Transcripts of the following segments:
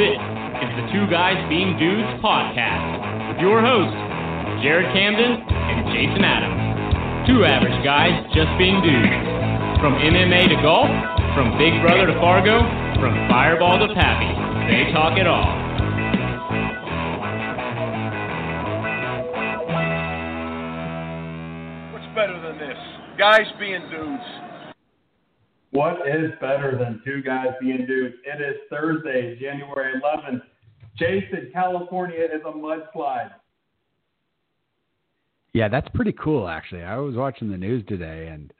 This is the Two Guys Being Dudes podcast with your hosts, Jared Camden and Jason Adams. Two average guys just being dudes. From MMA to golf, from Big Brother to Fargo, from Fireball to Pappy, they talk it all. What's better than this? Guys being dudes. What is better than two guys being dudes? It is Thursday, January 11th. Jason, California is a mudslide. Yeah, that's pretty cool, actually. I was watching the news today, and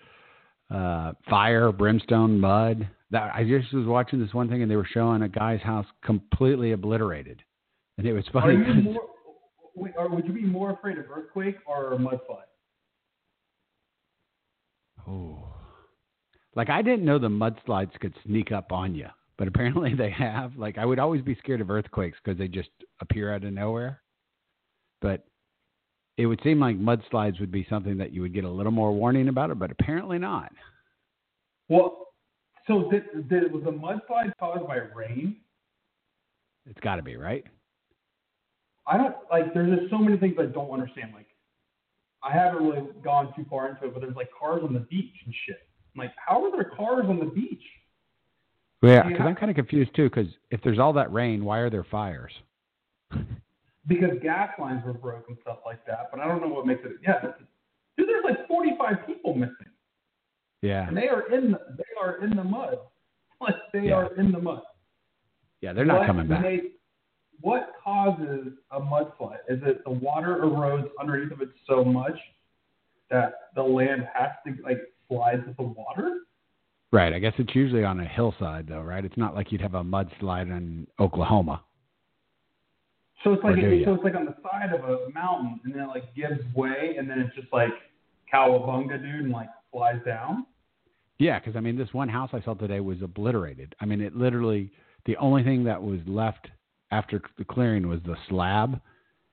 uh, fire, brimstone, mud. That I just was watching this one thing, and they were showing a guy's house completely obliterated, and it was funny. Are you more, wait, would you be more afraid of earthquake or a mudslide? Oh. Like I didn't know the mudslides could sneak up on you, but apparently they have. Like I would always be scared of earthquakes because they just appear out of nowhere. But it would seem like mudslides would be something that you would get a little more warning about it, but apparently not. Well, so did, did was a mudslide caused by rain? It's got to be right. I don't like. There's just so many things I don't understand. Like, I haven't really gone too far into it, but there's like cars on the beach and shit. I'm like, how are there cars on the beach? Yeah, because I'm kind of confused too. Because if there's all that rain, why are there fires? Because gas lines were broke and stuff like that. But I don't know what makes it. Yeah, dude, there's like 45 people missing, Yeah, and they are in the, they are in the mud. Like they Yeah. are in the mud. yeah, they're not What coming back. made- what causes a mudslide? Is it the water erodes underneath of it so much that the land has to like with the water? Right. I guess it's usually on a hillside, though, right? It's not like you'd have a mudslide in Oklahoma. So it's like ya? so it's like on the side of a mountain, and then it like gives way, and then it's just like cowabunga, dude, and like flies down. Yeah, because I mean, this one house I saw today was obliterated. I mean, it literally the only thing that was left after the clearing was the slab,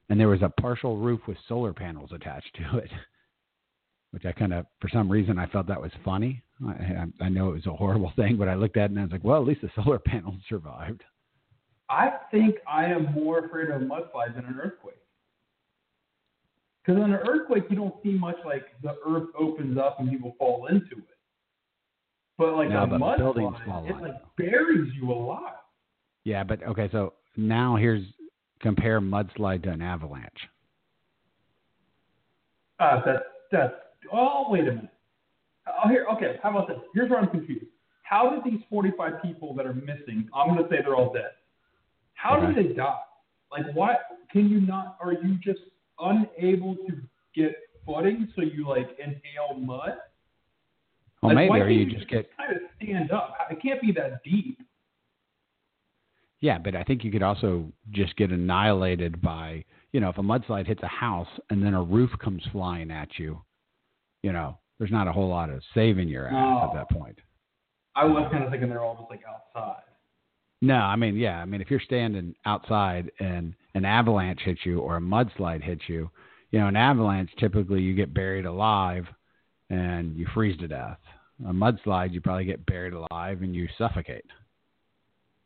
and there was a partial roof with solar panels attached to it, which I kind of, for some reason, I felt that was funny. I, I, know it was a horrible thing, but I looked at it and I was like, well, at least the solar panels survived. I think I am more afraid of mudslides than an earthquake. Because in an earthquake, you don't see much like the earth opens up and people fall into it. But like No, a mudslide, it on like buries you alive. Yeah, but okay, so now here's compare mudslide to an avalanche. Uh, that's that's. Oh, wait a minute. Oh, here. Okay. How about this? Here's where I'm confused. How did these 45 people that are missing? I'm gonna say they're all dead. How Okay. did they die? Like, what? Can you not? Are you just unable to get footing, so you like inhale mud? Well, like, maybe, or can't you just get kind of stand up. It can't be that deep. Yeah, but I think you could also just get annihilated by, you know, if a mudslide hits a house and then a roof comes flying at you, you know, there's not a whole lot of saving your ass No. at that point. I was kind of thinking they're all just like outside. No, I mean, yeah, I mean, if you're standing outside and an avalanche hits you or a mudslide hits you, you know, an avalanche typically you get buried alive and you freeze to death. A mudslide, you probably get buried alive and you suffocate.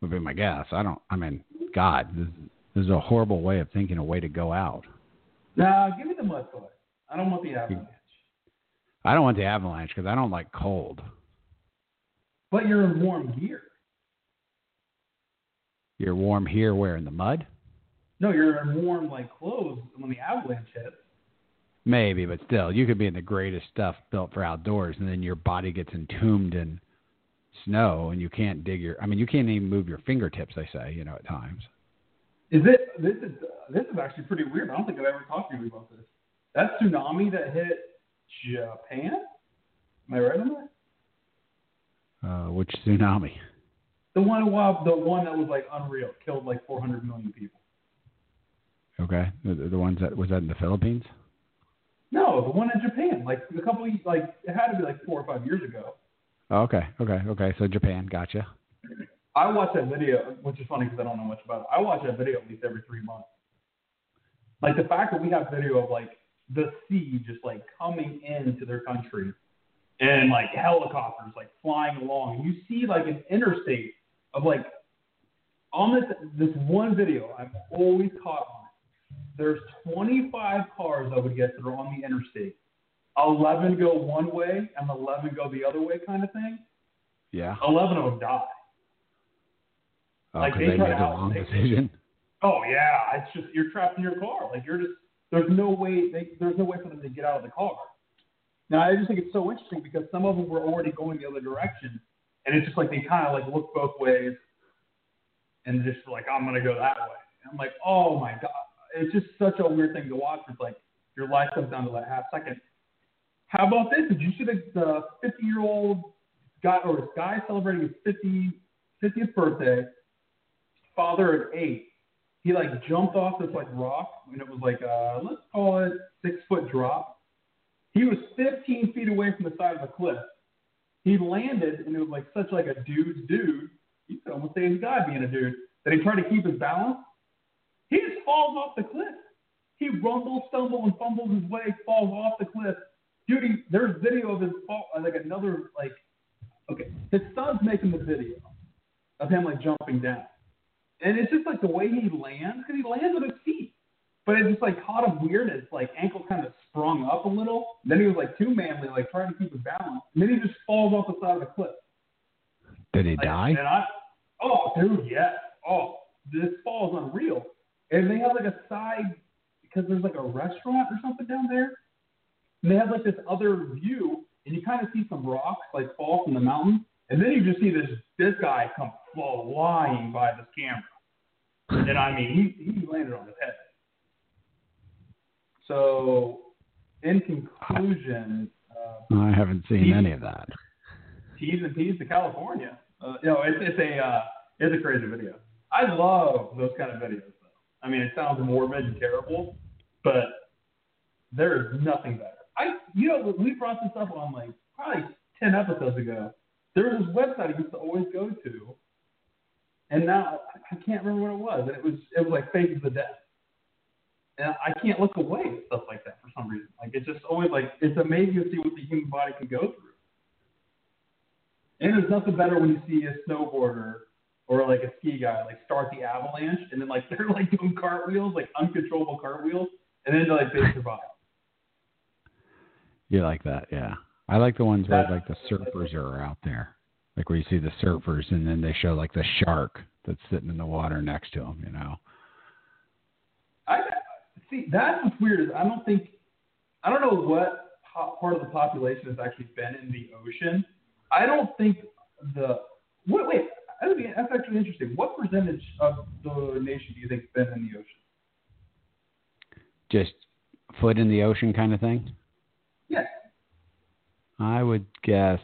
Would be my guess. I don't. I mean, God, this, this is a horrible way of thinking. A way to go out. Nah, give me the mudslide. I don't want the avalanche. I don't want the avalanche because I don't like cold. But you're in warm gear. You're warm here, where in the mud? No, you're in warm like clothes when the avalanche hits. Maybe, but still, you could be in the greatest stuff built for outdoors, and then your body gets entombed in snow, and you can't dig your. I mean, you can't even move your fingertips. They say, you know, at times. Is it? This is this is actually pretty weird. I don't think I've ever talked to you about this. That tsunami that hit Japan. Am I right on that? Uh, which tsunami? The one, well, the one that was like unreal, killed like 400 million people. Okay, the, the ones that was that in the Philippines? No, the one in Japan, like a couple, of, like it had to be like four or five years ago. Oh, okay, okay, okay. So Japan, gotcha. I watch that video, which is funny because I don't know much about it. I watch that video at least every three months. Like the fact that we have video of like the sea just like coming into their country and like helicopters like flying along. You see like an interstate of like on this this one video, I'm always caught on. it. There's 25 cars I would guess that are on the interstate. 11 go one way and 11 go the other way, kind of thing. Yeah. 11 of them die. Oh, Like, they they made the wrong decision. Oh yeah, it's just you're trapped in your car. Like you're just there's no way they, there's no way for them to get out of the car. Now I just think it's so interesting because some of them were already going the other direction, and it's just like they kind of like look both ways, and just like I'm gonna go that way. And I'm like, oh my god, it's just such a weird thing to watch. It's like your life comes down to that half second. How about this? Did you see the, the 50 year old guy or this guy celebrating his 50 50th birthday? Father of eight he like jumped off this like rock and it was like uh let's call it six foot drop. He was 15 feet away from the side of the cliff. He landed and it was like such like a dude's dude. You could almost say he's guy being a dude that he tried to keep his balance. He just falls off the cliff. He rumbles, stumbles, and fumbles his way, falls off the cliff. Dude, he, there's video of his fall, like another like. Okay, his son's making the video of him like jumping down. And it's just like the way he lands, because he lands on his feet. But it just like caught him weird. His like ankle kind of sprung up a little. Then he was like too manly, like trying to keep his balance. And then he just falls off the side of the cliff. Did he Like, die? And I, oh, dude, yes. Oh, this fall is unreal. And they have like a side because there's like a restaurant or something down there. And they have like this other view, and you kind of see some rocks like fall from the mountain, and then you just see this this guy come flying by this camera, and I mean he he landed on his head. So, in conclusion, uh, I haven't seen any of that. T's and P's to California. Uh, you know, it's it's a uh, it's a crazy video. I love those kind of videos. Though. I mean, it sounds morbid and terrible, but there is nothing better. I you know we brought this up on like probably ten episodes ago. There was this website I used to always go to, and now I can't remember what it was. And it was it was like Faces of Death. And I can't look away at stuff like that for some reason. Like it's just always like it's amazing to see what the human body can go through. And there's nothing better when you see a snowboarder or like a ski guy like start the avalanche and then like they're like doing cartwheels, like uncontrollable cartwheels, and then they're like they survive. You like that, yeah. I like the ones where like the surfers are out there, like where you see the surfers and then they show like the shark that's sitting in the water next to them. You know. I see that's what's weird is I don't think I don't know what part of the population has actually been in the ocean. I don't think the wait wait that'd be, that's actually interesting. What percentage of the nation do you think's been in the ocean? Just foot in the ocean kind of thing. I would guess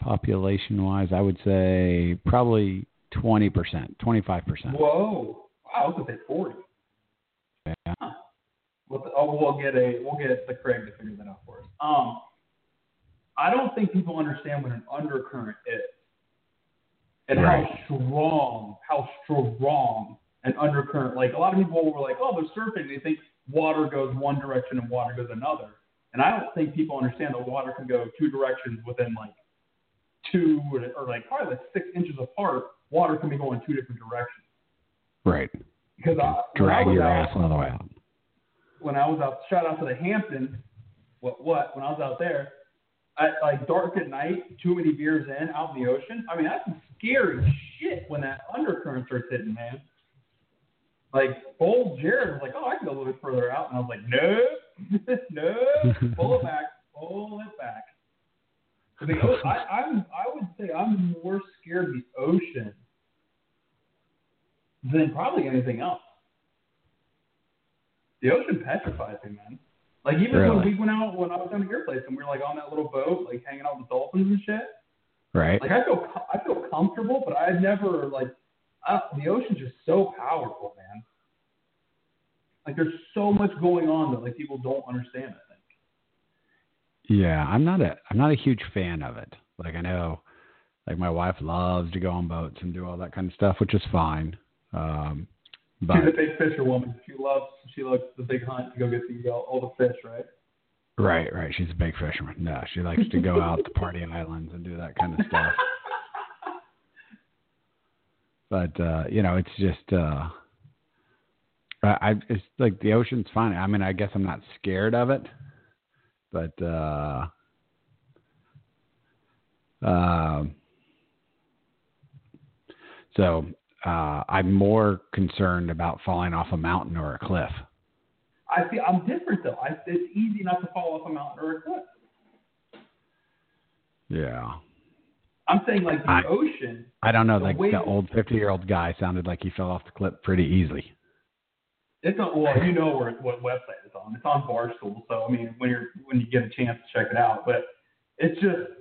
population wise, I would say probably 20%, 25%. Whoa! Wow, I was gonna say forty. Yeah. We'll, oh, we'll get a we'll get the Craig to figure that out for us. Um, I don't think people understand what an undercurrent is, and Right. how strong how strong an undercurrent. Like a lot of people were like, oh, they're surfing. They think water goes one direction and water goes another. And I don't think people understand that water can go two directions within like two or, or like probably like six inches apart. Water can be going two different directions. Right. Because I, when I Drag your out- ass all the way out. when I was out, shout out to the Hamptons. What what? When I was out there, at like dark at night, too many beers in, out in the ocean. I mean, that's some scary shit when that undercurrent starts hitting, man. Like old Jared was like, "Oh, I can go a little bit further out," and I was like, "No, no, pull it back, pull it back." The, o- oh, I, I'm, I would say I'm more scared of the ocean than probably anything else. The ocean petrifies me, man. Like even when we went out when I was down at your place and we were like on that little boat, like hanging out with dolphins and shit. Right. Like I feel co- I feel comfortable, but I've never like I, the ocean's just so powerful, man. Like there's so much going on that like people don't understand. I think. Yeah, I'm not a I'm not a huge fan of it. Like I know like my wife loves to go on boats and do all that kind of stuff, which is fine. Um but She's a big fisher woman. She loves she loves the big hunt to go get the all, the fish, right? right, right, she's a big fisherman. No, she likes to go out to party islands and do that kind of stuff. but uh, you know, it's just uh, I, I it's like the ocean's fine. I mean, I guess I'm not scared of it, but uh, um, so uh, I'm more concerned about falling off a mountain or a cliff. I feel I'm different though. I, it's easy not to fall off a mountain or a cliff. Yeah. I'm saying like the I- ocean. I don't know. Like the old 50 year old guy sounded like he fell off the cliff pretty easily. It's not well, you know where what website it's on. It's on Barstool. So I mean, when you're when you get a chance to check it out, but it's just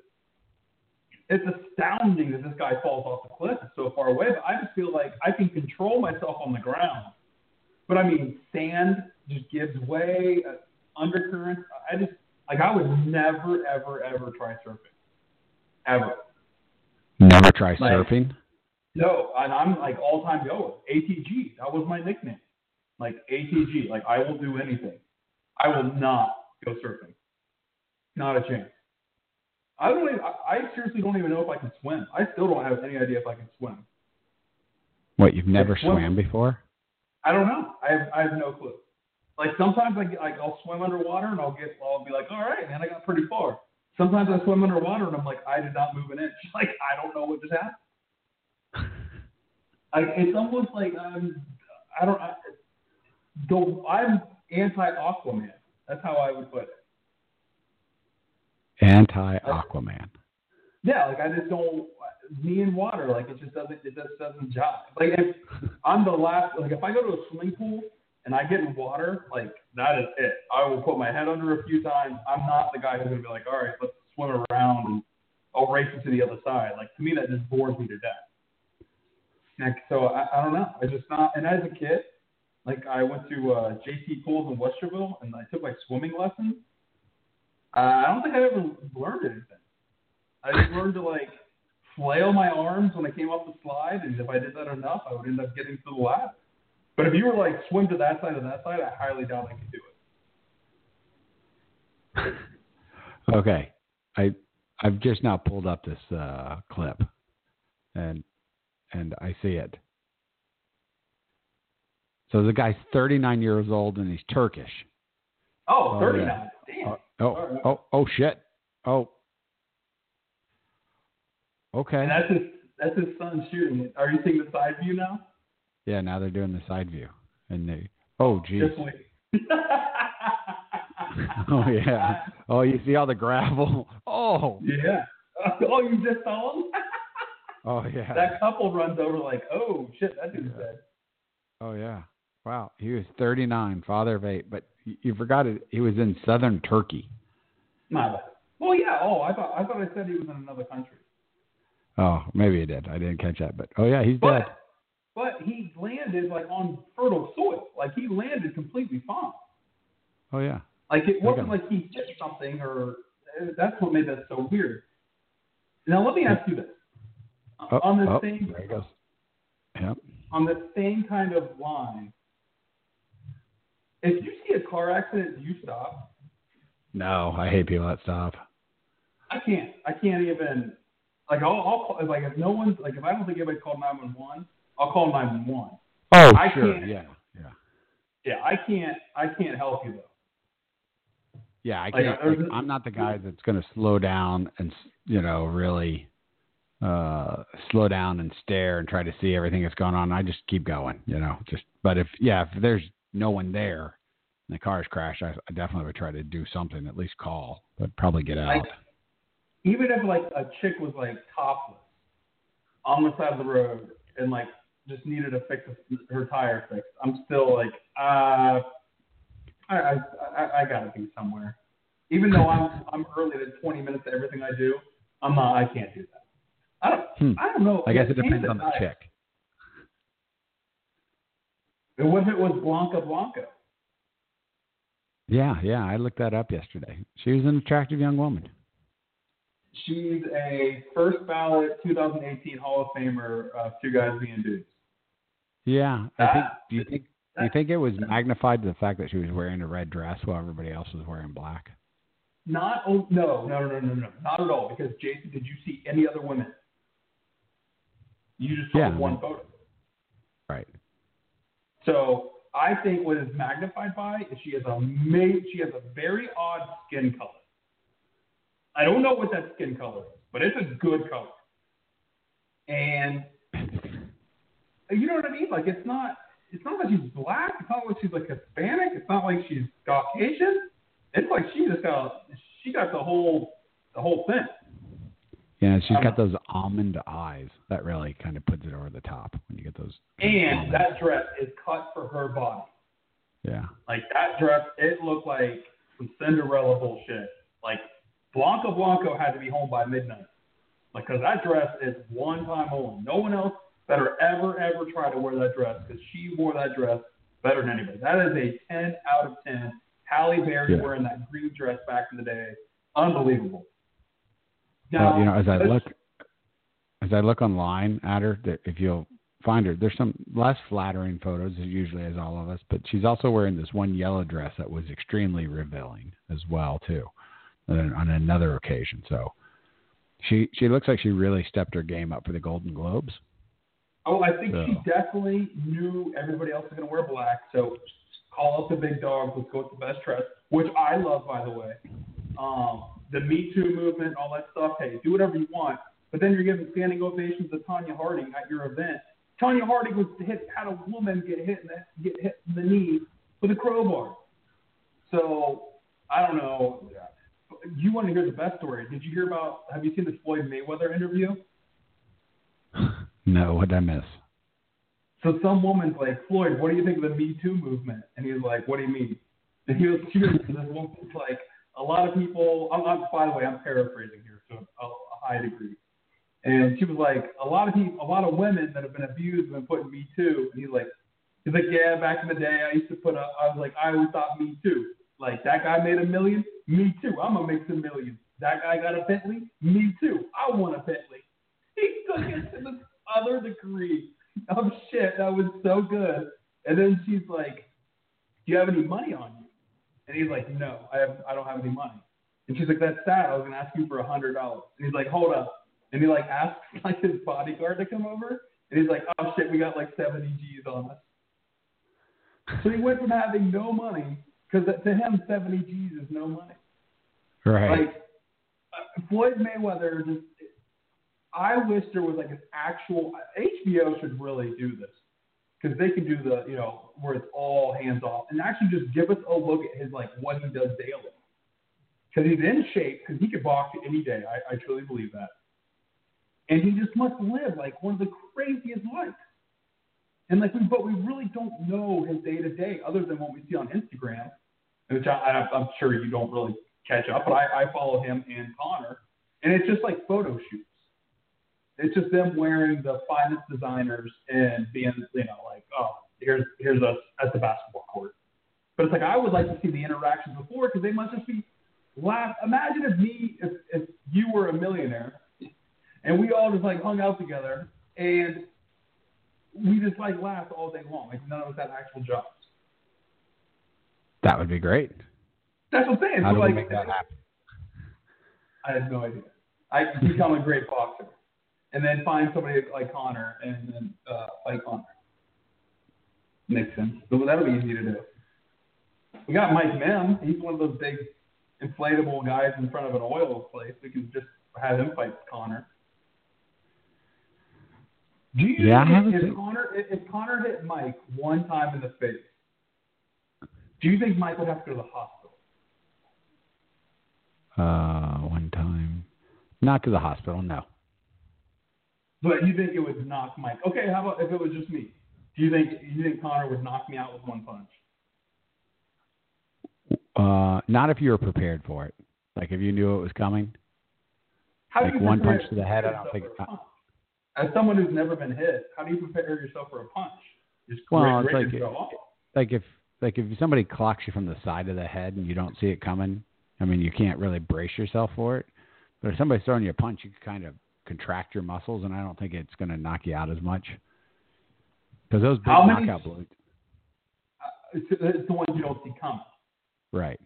it's astounding that this guy falls off the cliff so far away. But I just feel like I can control myself on the ground. But I mean, sand just gives way, uh, undercurrents. I just like I would never, ever, ever try surfing, ever. Never try Like- surfing. No, and I'm like all time goer. ATG, that was my nickname. Like ATG, like I will do anything. I will not go surfing. Not a chance. I don't even, I I seriously don't even know if I can swim. I still don't have any idea if I can swim. What you've never swam before? I don't know. I have I have no clue. Like sometimes I get like I'll swim underwater and I'll get I'll be like, all right, man, I got pretty far. Sometimes I swim underwater and I'm like, I did not move an inch. Like I don't know what just happened. Like it's almost like I'm I don't I, the I'm anti Aquaman. That's how I would put it. Anti Aquaman. Yeah, like I just don't me and water, like it just doesn't it just doesn't jive. Like if I'm the last like if I go to a swimming pool and I get in water, like that is it. I will put my head under a few times. I'm not the guy who's gonna be like, all right, let's swim around and I'll race it to the other side. Like to me that just bores me to death. Like so I, I don't know. I just not and as a kid, like I went to uh JC pools in Westerville and I took like swimming lessons. Uh, I don't think I ever learned anything. I just learned to like flail my arms when I came off the slide, and if I did that enough, I would end up getting to the ladder. But if you were like swim to that side and that side, I highly doubt I could do it. Okay. I I've just now pulled up this uh, clip and and I see it. So the guy's 39 years old and he's Turkish. Oh, Oh, 39. yeah. Damn. Oh, oh, oh, oh, shit. Oh. Okay. And that's his that's his son shooting it. Are you seeing the side view now? Yeah, now they're doing the side view. And they Oh geez. Oh yeah. Oh, you see all the gravel. Oh. Yeah. Oh, you just saw him? Oh yeah. that couple runs over like, oh shit, that dude's Yeah. dead. Oh yeah. Wow. He was 39, father of eight, but you, you forgot it. He was in southern Turkey. My bad. Well, yeah. Oh, I thought I thought I said he was in another country. Oh, maybe he did. I didn't catch that, but oh yeah, he's dead. But but he landed like on fertile soil. Like he landed completely fine. Oh yeah. Like it wasn't like he hit something or uh, that's what made that so weird. Now let me ask you this: Oh, on the oh, same there he goes. Yep. on the same kind of line, if you see a car accident, do you stop? No, I hate people that stop. I can't. I can't even. Like I'll, I'll call, like if no one's like if I don't think anybody called nine one one, I'll call nine one one. Oh, I sure. can't- Yeah, yeah, Yeah, I can't. I can't help you though. yeah. I can't. like, a- I'm not the guy that's going to slow down and you know really uh slow down and stare and try to see everything that's going on. I just keep going. You know, just. But if yeah, if there's no one there and the car's crashed, I, I definitely would try to do something. At least call, but probably get out. Like, even if like a chick was like topless on the side of the road and like just needed to fix her tire fixed, I'm still like, uh, I I I, I gotta be somewhere. Even though I'm I'm early to 20 minutes to everything I do, I'm not. I can't do that. I don't. Hmm. I don't know. I guess it depends on the chick. And what if it was Blanca Blanco? Yeah, yeah. I looked that up yesterday. She was an attractive young woman. She's a first ballot 2018 Hall of Famer. Uh, two guys being dudes. Yeah, I think. Do you think? Do you think it was magnified to the fact that she was wearing a red dress while everybody else was wearing black? Not oh no no no no no not at all because Jason did you see any other women? You just saw Yeah, one photo. So I think what is magnified by is she has a ma- she has a very odd skin color. I don't know what that skin color is, but it's a good color. And you know what I mean? Like it's not it's not like she's black. It's not like she's like Hispanic. It's not like she's Caucasian. It's like she just got she got the whole the whole thing. Yeah, she's got um, those almond eyes. That really kind of puts it over the top when you get those. And that dress is cut for her body. Yeah. Like that dress, it looked like some Cinderella bullshit. Like Blanca Blanco had to be home by midnight. Like, cause that dress is one time only. No one else better ever ever try to wear that dress because she wore that dress better than anybody. That is a 10 out of 10. Halle Berry Yeah. wearing that green dress back in the day, unbelievable. Now, you know, as I look, as I look online at her, that if you'll find her, there's some less flattering photos, usually as all of us, but she's also wearing this one yellow dress that was extremely revealing as well too, on another occasion. So she she looks like she really stepped her game up for the Golden Globes. Oh, I think she definitely knew everybody else was going to wear black. So call up the big dogs. Let's go with the best dress, which I love, by the way. Um, the Me Too movement, all that stuff. Hey, do whatever you want. But then you're giving standing ovations to Tonya Harding at your event. Tonya Harding was hit, had a woman get hit in the, get hit in the knee with a crowbar. So I don't know. You want to hear the best story? Did you hear about? Have you seen this Floyd Mayweather interview? No, what did I miss? So some woman's like, Floyd, what do you think of the Me Too movement? And he's like, What do you mean? And he was she was this woman's like, a lot of people. I'm, I'm by the way, I'm paraphrasing here to a, a high degree. And she was like, a lot of people, a lot of women that have been abused have been putting Me Too. And he's like, he's like, yeah, back in the day, I used to put up. I was like, I always thought Me Too. Like that guy made a million, me too. I'm gonna make some millions. That guy got a Bentley, me too. I want a Bentley. He took it to the other degree of shit that was so good. And then she's like, "Do you have any money on you?" And he's like, "No, I have. I don't have any money." And she's like, "That's sad. I was gonna ask you for a hundred dollars." And he's like, "Hold up." And he like asks like his bodyguard to come over, and he's like, "Oh shit, we got like seventy G's on us." So he went from having no money because to him seventy G's is no money. Right. Like uh, Floyd Mayweather just. I wish there was like an actual HBO should really do this because they can do the you know where it's all hands off and actually just give us a look at his like what he does daily because he's in shape because he could box any day. I, I truly believe that, and he just must live like one of the craziest lives. And like we, but we really don't know his day to day other than what we see on Instagram, which I, I, I'm sure you don't really catch up. But I, I follow him and Conor, and it's just like photo shoots. It's just them wearing the finest designers and being, you know, like, oh, here's here's us at the basketball court. But it's like I would like to see the interactions before because they must just be laugh. Imagine if me, if if you were a millionaire, and we all just like hung out together and we just like laughed all day long, like none of us had actual jobs. that would be great. That's what I'm saying. How So do we like, make that happen? I have no idea. I become a great boxer, and then find somebody like Conor, and then uh, fight Conor. Makes sense. That'll be easy to do. We got Mike Mem. He's one of those big inflatable guys in front of an oil place. We can just have him fight Conor. Do you Yeah, I think haven't if seen- Conor if, if Conor hit Mike one time in the face, do you think Mike would have to go to the hospital? Uh, one time, not to the hospital. No. But you think it would knock Mike? Okay, how about if it was just me? Do you think you think Conor would knock me out with one punch? Uh, not if you were prepared for it. Like if you knew it was coming. How Like do you one punch to the head, I don't think- for a punch? As someone who's never been hit, how do you prepare yourself for a punch? Just Well, it's like-. Like if like if somebody clocks you from the side of the head and you don't see it coming, I mean you can't really brace yourself for it. But if somebody's throwing you a punch, you can kind of contract your muscles, and I don't think it's going to knock you out as much. Because those big How many- knockout blows, Uh, it's, it's the ones you don't see coming. right?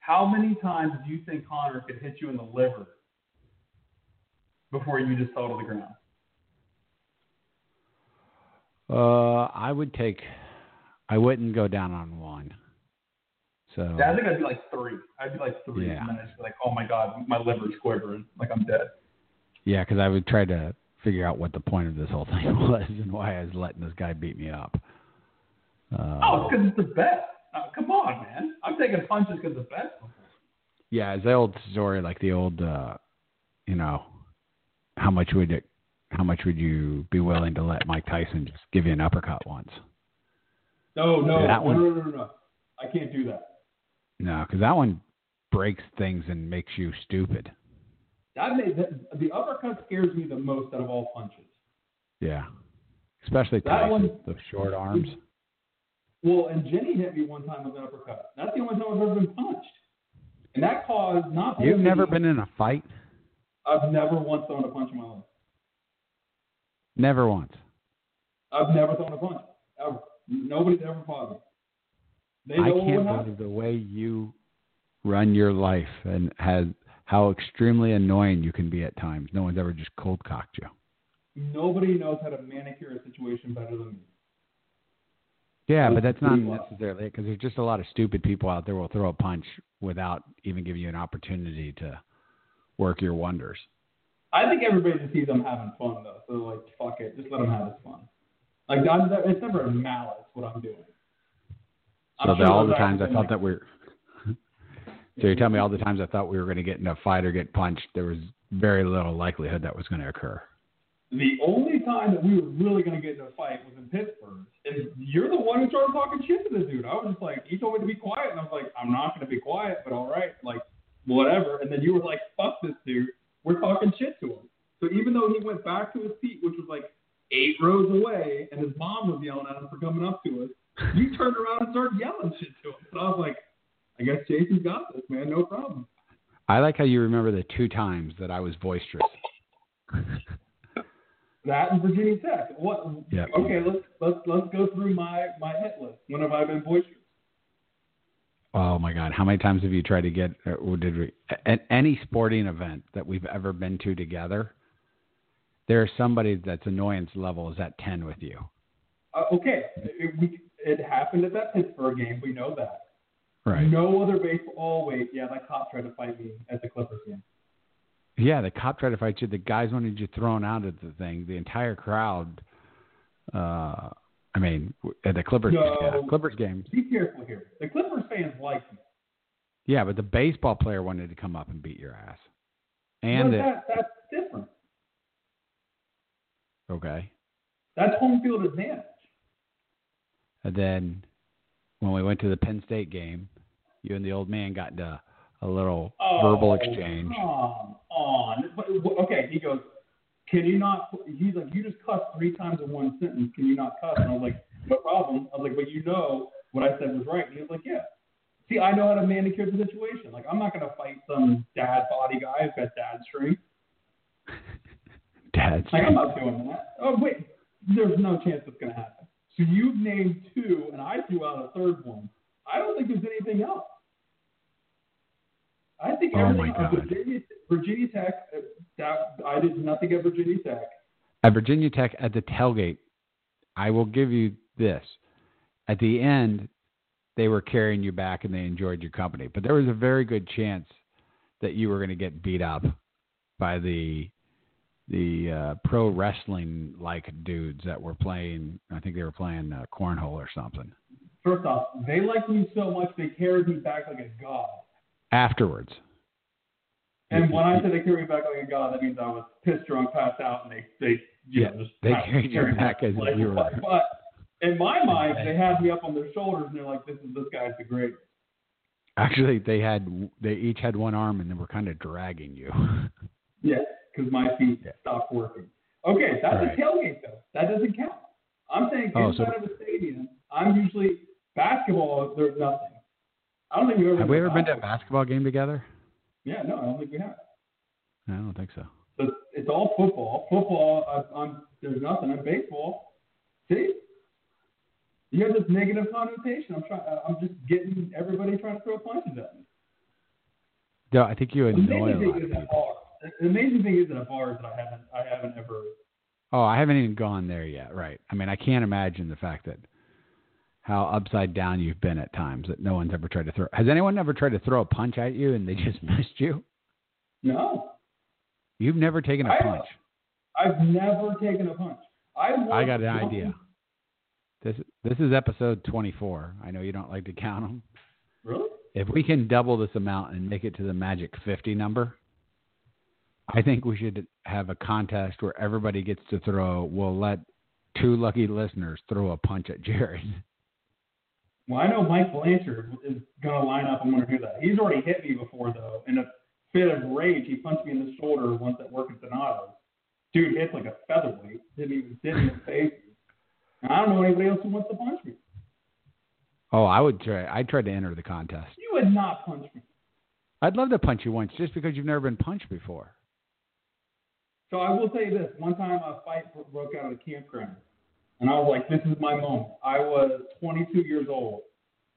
How many times do you think Conor could hit you in the liver before you just fell to the ground? Uh, I would take. I wouldn't go down on one. So Yeah, I think I'd be like three. I'd be like three, Yeah. and then it's like, oh my god, my liver's quivering, like I'm dead. Yeah, because I would try to figure out what the point of this whole thing was and why I was letting this guy beat me up. Uh, Oh, it's because it's the best. Uh, come on, man. I'm taking punches because it's the best. Yeah, it's the old story, like the old, uh, you know, how much would it, how much would you be willing to let Mike Tyson just give you an uppercut once? No, no, Yeah, that no, one- no, no, no, no. I can't do that. No, because that one breaks things and makes you stupid. That made the, the uppercut scares me the most out of all punches. Yeah, especially That one- the short arms. Well, and Jenny hit me one time with an uppercut. That's the only time I've ever been punched, and that caused not. You've never been in a fight? I've never once thrown a punch in my life. Never once. I've never thrown a punch ever. Nobody's ever fought me. They I can't believe the way you run your life and has how extremely annoying you can be at times. No one's ever just cold cocked you. Nobody knows how to manicure a situation better than me. Yeah, but that's not necessarily because there's just a lot of stupid people out there who will throw a punch without even giving you an opportunity to work your wonders. I think everybody just sees I'm having fun though, so like fuck it, just let them have this fun. Like I'm, it's never malice what I'm doing. So I'm that sure all the times I thought like- that we're so you're telling me all the times I thought we were going to get in a fight or get punched, there was very little likelihood that was going to occur. The only time that we were really going to get in a fight was in Pittsburgh. And you're the one who started talking shit to the dude. I was just like, he told me to be quiet. And I was like, I'm not going to be quiet, but all right, like, whatever. And then you were like, fuck this dude. We're talking shit to him. So even though he went back to his seat, which was like eight rows away, and his mom was yelling at him for coming up to us, you turned around and started yelling shit to him. So I was like, I guess Jason's got this, man. No problem. I like how you remember the two times that I was boisterous. That and Virginia Tech. What? Yeah. Okay, let's let's let's go through my my hit list. When have I been boisterous? Oh my God! How many times have you tried to get? Or did we at any sporting event that we've ever been to together? There's somebody that's annoyance level is at ten with you. Uh, okay, it, we, it happened at that Pittsburgh game. We know that. Right. No other baseball. Oh wait, yeah, that cop tried to fight me at the Clippers game. Yeah, the cop tried to fight you. The guys wanted you thrown out of the thing. The entire crowd. Uh, I mean, at the Clippers, No. yeah, Clippers game. Be careful here. The Clippers fans like me. Yeah, but the baseball player wanted to come up and beat your ass. And the, that, that's different. okay, That's home field advantage. and then when we went to the Penn State game, you and the old man got into a little oh, verbal Oh, exchange. Come on. Okay, he goes, Can you not? He's like, You just cussed three times in one sentence. Can you not cuss? And I was like, No problem. I was like, But you know what I said was right. And he was like, Yeah. See, I know how to manicure the situation. Like, I'm not going to fight some dad body guy who's got dad strength. Dad's Like, I'm not doing that. Oh, wait. There's no chance that's going to happen. So you've named two, and I threw out a third one. I don't think there's anything else. I think Oh, everything my God. Virginia, Virginia Tech. That I did nothing at Virginia Tech. at Virginia Tech at the tailgate, I will give you this. At the end, they were carrying you back and they enjoyed your company, but there was a very good chance that you were going to get beat up by the the uh, pro wrestling like dudes that were playing. I think they were playing uh, cornhole or something. First off, they liked me so much they carried me back like a god. Afterwards, And when I said they carried me back like a god, that means I was pissed drunk, passed out, and they they you Yeah, know, just they carried you me back as like, you were- But, but in my mind, they had me up on their shoulders, and they're like, "This is this guy's the greatest." actually, they had they each had one arm and they were kind of dragging you. Yeah, because my feet Yeah. stopped working. Okay, that's Right. a tailgate though. That doesn't count. I'm saying Oh, inside so- of a stadium. I'm usually basketball. There's nothing. I don't think we've ever. have we ever been to a basketball. game together? Yeah, no, I don't think we have. I don't think so. So it's, all football. Football. I, I'm there's nothing. in baseball. See, you have this negative connotation. I'm trying. I'm just getting everybody trying to throw punches at me. No, I think you annoy a lot of people. The amazing thing is at bars that I haven't I haven't ever Oh, I haven't even gone there yet. Right. I mean, I can't imagine the fact that how upside down you've been at times that no one's ever tried to throw. Has anyone ever tried to throw a punch at you and they just missed you? No, You've never taken a I- punch. I've never taken a punch. I, I got an watched- idea. This this is episode 24. I know you don't like to count them. Really? If we can double this amount and make it to the magic 50 number, I think we should have a contest where everybody gets to throw. We'll let two lucky listeners throw a punch at Jared. Well, I know Mike Blanchard is going to line up and want to do that. He's already hit me before, though. In a fit of rage, he punched me in the shoulder once at work at Donato. Dude hits like a featherweight. Didn't even did in the face. I don't know anybody else who wants to punch me. Oh, I would try. I tried to enter the contest. You would not punch me. I'd love to punch you once, just because you've never been punched before. So I will say this: one time a fight broke out at a campground, and I was like, "This is my moment." I was 22 years old,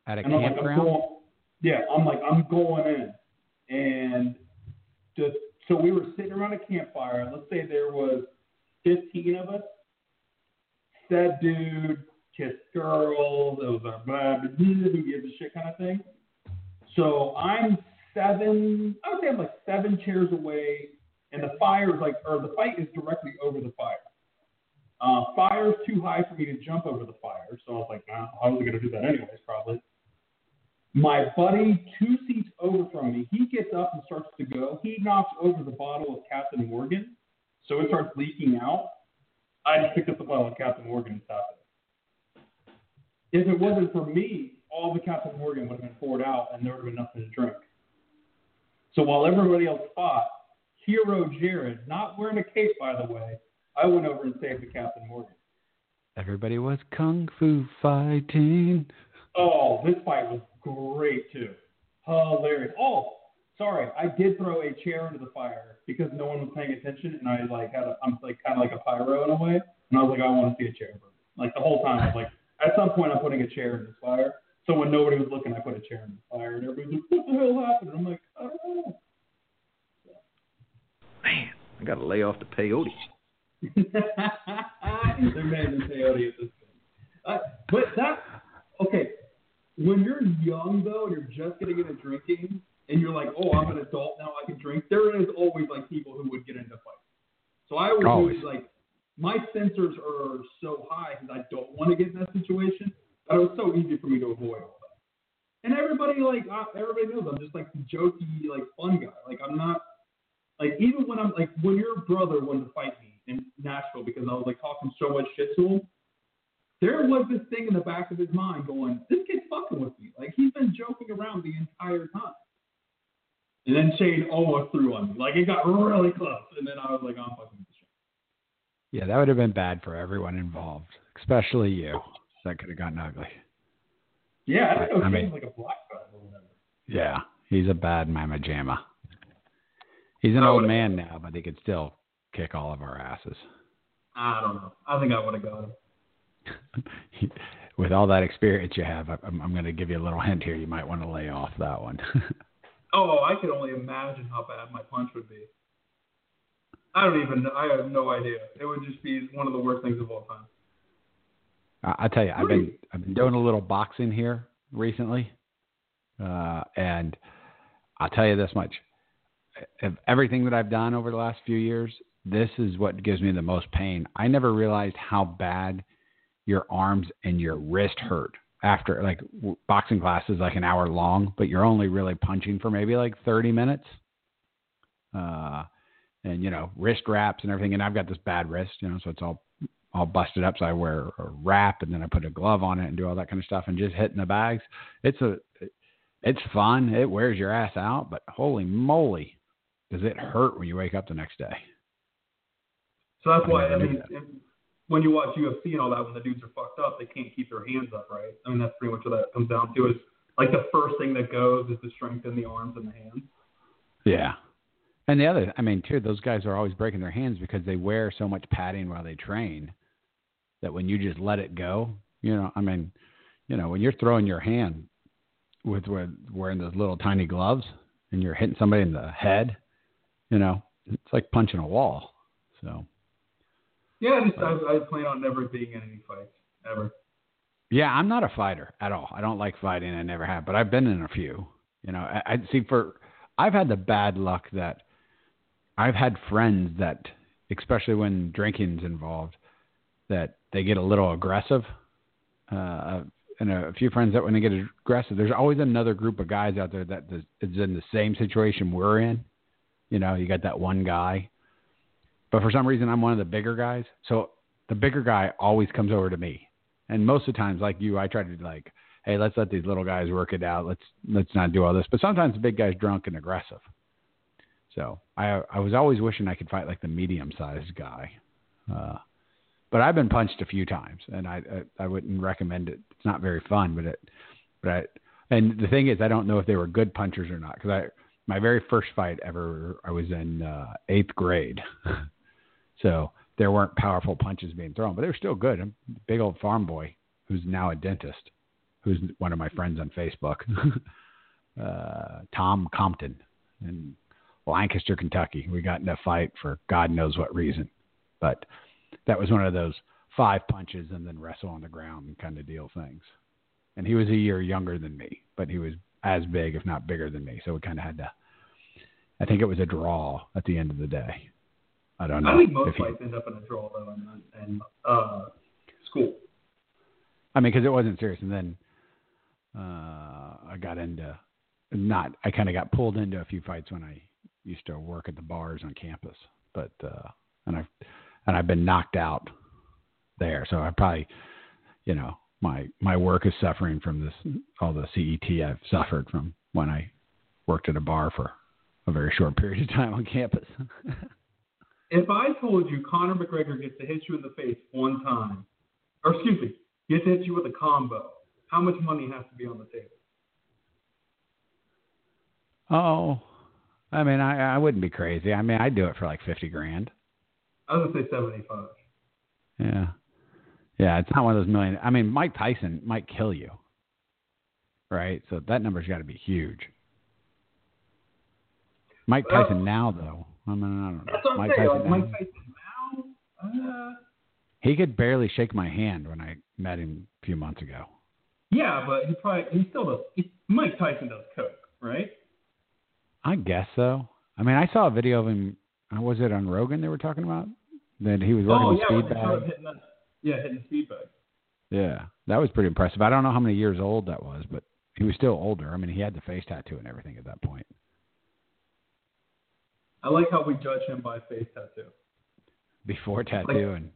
At a and I'm like, I'm campground. going, yeah, I'm like, I'm going in, and just so we were sitting around a campfire. Let's say there was 15 of us. Said dude kissed girls. It was a blah, blah, blah, who gives a shit kind of thing. So I'm seven. I would say I'm like seven chairs away, and the fire is like, or the fight is directly over the fire. Uh, fire's too high for me to jump over the fire, so I was like, nah, I was gonna do that anyways, probably. My buddy, two seats over from me, he gets up and starts to go. He knocks over the bottle of Captain Morgan, so it starts leaking out. I just picked up the bottle of Captain Morgan and stopped it. If it wasn't for me, all the Captain Morgan would have been poured out and there would have been nothing to drink. So while everybody else fought, Hero Jared, not wearing a cape by the way, I went over and saved the Captain Morgan. Everybody was kung fu fighting. Oh, this fight was great too. Hilarious. Oh, sorry, I did throw a chair into the fire because no one was paying attention, and I like had a, I'm like kind of like a pyro in a way, and I was like, I want to see a chair burn. Like the whole time, I was like, at some point, I'm putting a chair in this fire. So when nobody was looking, I put a chair in the fire, and everybody's like, What the hell happened? And I'm like, I don't know. Man, I got to lay off the peyote. They're mad in peyote at this point. Uh, but that okay. When you're young though, and you're just getting into drinking, and you're like, "Oh, I'm an adult now, I can drink." There is always like people who would get into fights. So I Always. always like my sensors are so high because I don't want to get in that situation. But it was so easy for me to avoid all that. And everybody like uh, everybody knows I'm just like the jokey like fun guy. Like I'm not like even when I'm like when your brother wanted to fight me in Nashville because I was like talking so much shit to him, there was this thing in the back of his mind going, This kid's fucking with me. Like he's been joking around the entire time. And then Shane almost threw on me. Like it got really close. And then I was like, I'm fucking with Shane. Yeah, that would have been bad for everyone involved, especially you. That could have gotten ugly. Yeah, I know I mean- like a black belt or whatever. Yeah, he's a bad mama jamma. He's an I old man now, but he could still kick all of our asses. I don't know. I think I would have got him. With all that experience you have, I'm, I'm going to give you a little hint here. You might want to lay off that one. Oh, I could only imagine how bad my punch would be. I don't even. I have no idea. It would just be one of the worst things of all time. I, I tell you, I've been I've been doing a little boxing here recently, uh, and I'll tell you this much: of everything that I've done over the last few years, this is what gives me the most pain. I never realized how bad your arms and your wrist hurt after like boxing class is like an hour long, but you're only really punching for maybe like 30 minutes. Uh, and you know, wrist wraps and everything. And I've got this bad wrist, you know, so it's all all busted up. So I wear a wrap and then I put a glove on it and do all that kind of stuff and just hitting the bags. It's a, it's fun. It wears your ass out, but holy moly, does it hurt when you wake up the next day? So that's I why I mean, when you watch UFC and all that, when the dudes are fucked up, they can't keep their hands up, right? I mean, that's pretty much what that comes down to. Is like the first thing that goes is to strengthen the arms and the hands. Yeah. And the other, I mean, too, those guys are always breaking their hands because they wear so much padding while they train that when you just let it go, you know, I mean, you know, when you're throwing your hand with, with wearing those little tiny gloves and you're hitting somebody in the head, you know, it's like punching a wall. So, Yeah, I just I, I plan on never being in any fights ever. Yeah, I'm not a fighter at all. I don't like fighting. I never have, but I've been in a few. You know, I, I see for I've had the bad luck that I've had friends that, especially when drinking's involved, that they get a little aggressive. Uh, and a, a few friends that when they get aggressive, there's always another group of guys out there that is in the same situation we're in. You know, you got that one guy, but for some reason I'm one of the bigger guys. So the bigger guy always comes over to me, and most of the times, like you, I try to like, hey, let's let these little guys work it out. Let's let's not do all this. But sometimes the big guy's drunk and aggressive. So I I was always wishing I could fight like the medium sized guy. Uh, but I've been punched a few times, and I, I I wouldn't recommend it. It's not very fun, but it, but I, and the thing is, I don't know if they were good punchers or not because I my very first fight ever I was in uh, eighth grade, so there weren't powerful punches being thrown, but they were still good. I'm a big old farm boy who's now a dentist, who's one of my friends on Facebook, uh, Tom Compton in Lancaster, Kentucky. We got in a fight for God knows what reason, but that was one of those five punches and then wrestle on the ground and kind of deal things. And he was a year younger than me, but he was as big, if not bigger than me. So we kind of had to. I think it was a draw at the end of the day. I don't know. I think most fights end up in a draw though, in, in uh, school. I mean, because it wasn't serious, and then uh, I got into not. I kind of got pulled into a few fights when I used to work at the bars on campus, but uh, and I've and I've been knocked out there, so I probably, you know, my my work is suffering from this all the CTE I've suffered from when I worked at a bar for a very short period of time on campus. If I told you Conor McGregor gets to hit you in the face one time, or excuse me, gets to hit you with a combo, how much money has to be on the table? oh, I mean, I I wouldn't be crazy. I mean, I'd do it for like fifty grand. I was gonna say seventy-five. Yeah. Yeah, it's not one of those million. I mean, Mike Tyson might kill you. Right? So that number's got to be huge. Mike Well- Tyson now, though. I mean, I don't know. That's what Mike. Tyson Like Mike Tyson now, uh, he could barely shake my hand when I met him a few months ago. yeah, but he probably he still does. He, Mike Tyson does coke, right? I guess so. I mean, I saw a video of him. uh, Was it on Rogan they were talking about? That he was working oh with yeah, speed when they started bag. hitting that, yeah, hitting the speed. Yeah, that was pretty impressive. I don't know how many years old that was, but he was still older. I mean, he had the face tattoo and everything at that point. I like how we judge him by face tattoo. Before tattooing.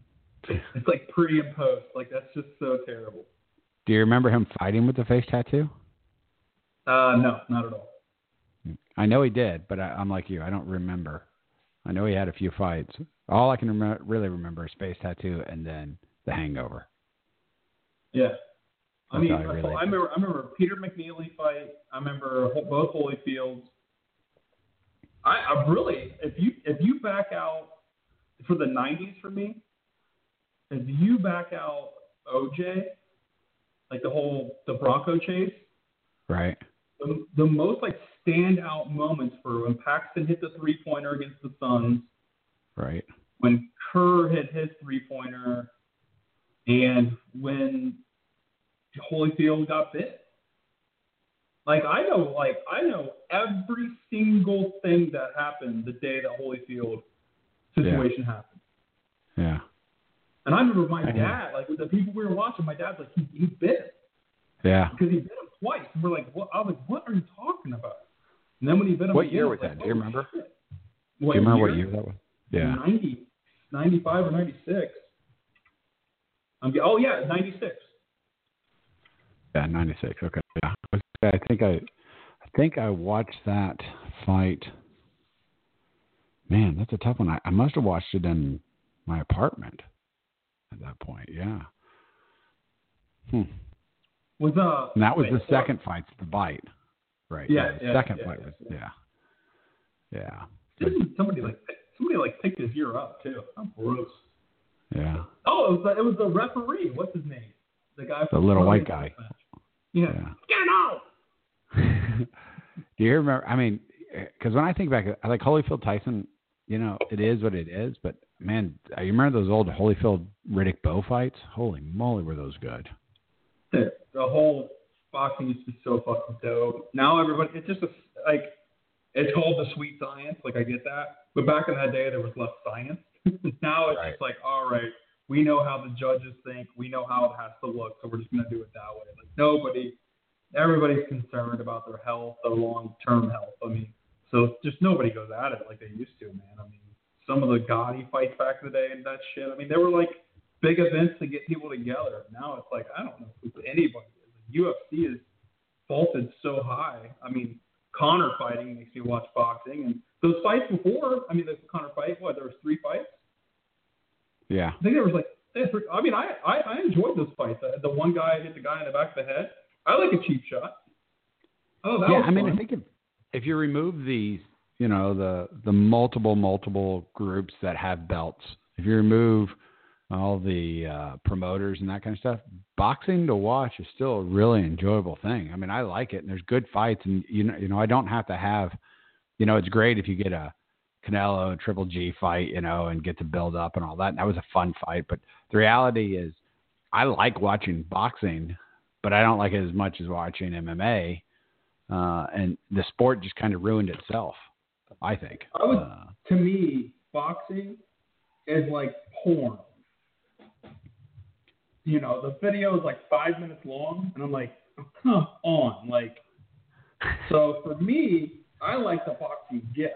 and It's like pre and post. Like that's just so terrible. Do you remember him fighting with the face tattoo? Uh, no, not at all. I know he did, but I, I'm like you. I don't remember. I know he had a few fights. All I can rem- really remember is face tattoo and then the Hangover. Yeah. I mean, I relate I remember, I remember Peter McNeeley fight. I remember both Holyfields. I, I really, if you if you back out for the '90s for me, if you back out OJ, like the whole the Bronco chase, Right. the, the most like standout moments for when Paxson hit the three pointer against the Suns, Right. when Kerr hit his three pointer, and when Holyfield got bit. Like I know, like I know every single thing that happened the day that Holyfield situation happened. Yeah. And I remember my I dad, like with the people we were watching, my dad's like he, he bit him Yeah. because he bit him twice. And we're like, what? I was like, what are you talking about? And then when he bit him, What again, year was like, that? Do you remember? shit." Do you remember what year that was? Yeah. 90, 95 or 96. I'm, ge- oh, yeah, 96. Yeah, 96. Okay. Yeah. I think I I think I watched that fight. Man, that's a tough one. I, I must have watched it in my apartment at that point. Yeah. Hmm. Was, uh, And that was wait, the hold second fight, the bite. Right. Yeah, the yeah, second yeah, fight yeah, was yeah. Yeah. Didn't somebody like somebody like picked his ear up too? How gross. Yeah. Oh, it was the, it was the referee. What's his name? The guy. The little white guy. Yeah. Yeah. Get out. Do you remember? I mean, because when I think back, I like Holyfield Tyson. You know, it is what it is. But man, uh, you remember those old Holyfield Riddick Bowe fights? Holy moly, were those good? The, the whole boxing used to be so fucking dope. Now everybody, it's just a, like, it's called the sweet science. Like I get that, but back in that day there was less science. now it's Right. just like, all right, we know how the judges think, we know how it has to look, so we're just gonna do it that way. Like nobody, everybody's concerned about their health, their long-term health. I mean, so just nobody goes at it like they used to, man. I mean, some of the Gatti fights back in the day and that shit. I mean, they were like big events to get people together. Now it's like I don't know who anybody is. UFC is vaulted so high. I mean, Conor fighting makes me watch boxing, and those fights before. I mean, the Conor fight. What? There was three fights. Yeah. I think there was like. they I mean, I, I I enjoyed those fights. The, the one guy hit the guy in the back of the head. I like a cheap shot. Oh, that yeah, was I mean, fun. I think if if you remove these, you know, the the multiple multiple groups that have belts, if you remove all the uh, promoters and that kind of stuff, boxing to watch is still a really enjoyable thing. I mean, I like it, and there's good fights, and you know, you know, I don't have to have, you know, it's great if you get a Canelo Triple G fight, you know, and get to build up and all that. And that was a fun fight, but the reality is, I like watching boxing, but I don't like it as much as watching MMA uh, and the sport just kind of ruined itself. I think. I would- Uh, to me, boxing is like porn. You know, the video is like five minutes long, and I'm like, oh, come on. Like, so for me, I like the boxing gift.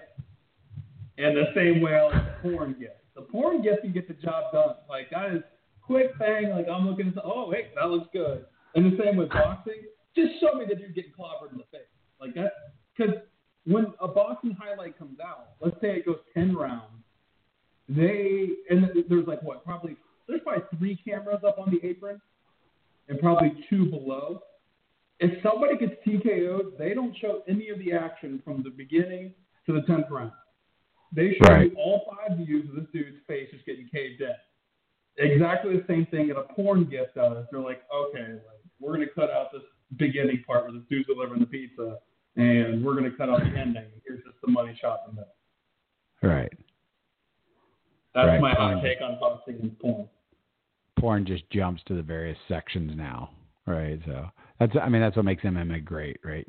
And the same way I like the porn gift. The porn gift, you get the job done. Like, that is quick bang. Like, I'm looking at, oh, wait, that looks good. And the same with boxing. Just show me the dude getting clobbered in the face. Like, that, because when a boxing highlight comes out, let's say it goes 10 rounds, they, and there's like what, probably, there's probably three cameras up on the apron and probably two below. If somebody gets TKO'd, they don't show any of the action from the beginning to the 10th round. They show Right. you all five views of this dude's face just getting caved in. Exactly the same thing that a porn gift does. They're like, okay, like, we're going to cut out this beginning part where this dude's delivering the pizza, and we're going to cut out the ending. Here's just the money shot in the middle. right. That's Right. my hot take on boxing and porn. Porn just jumps to the various sections now. Right. So that's I mean that's what makes MMA great. Right.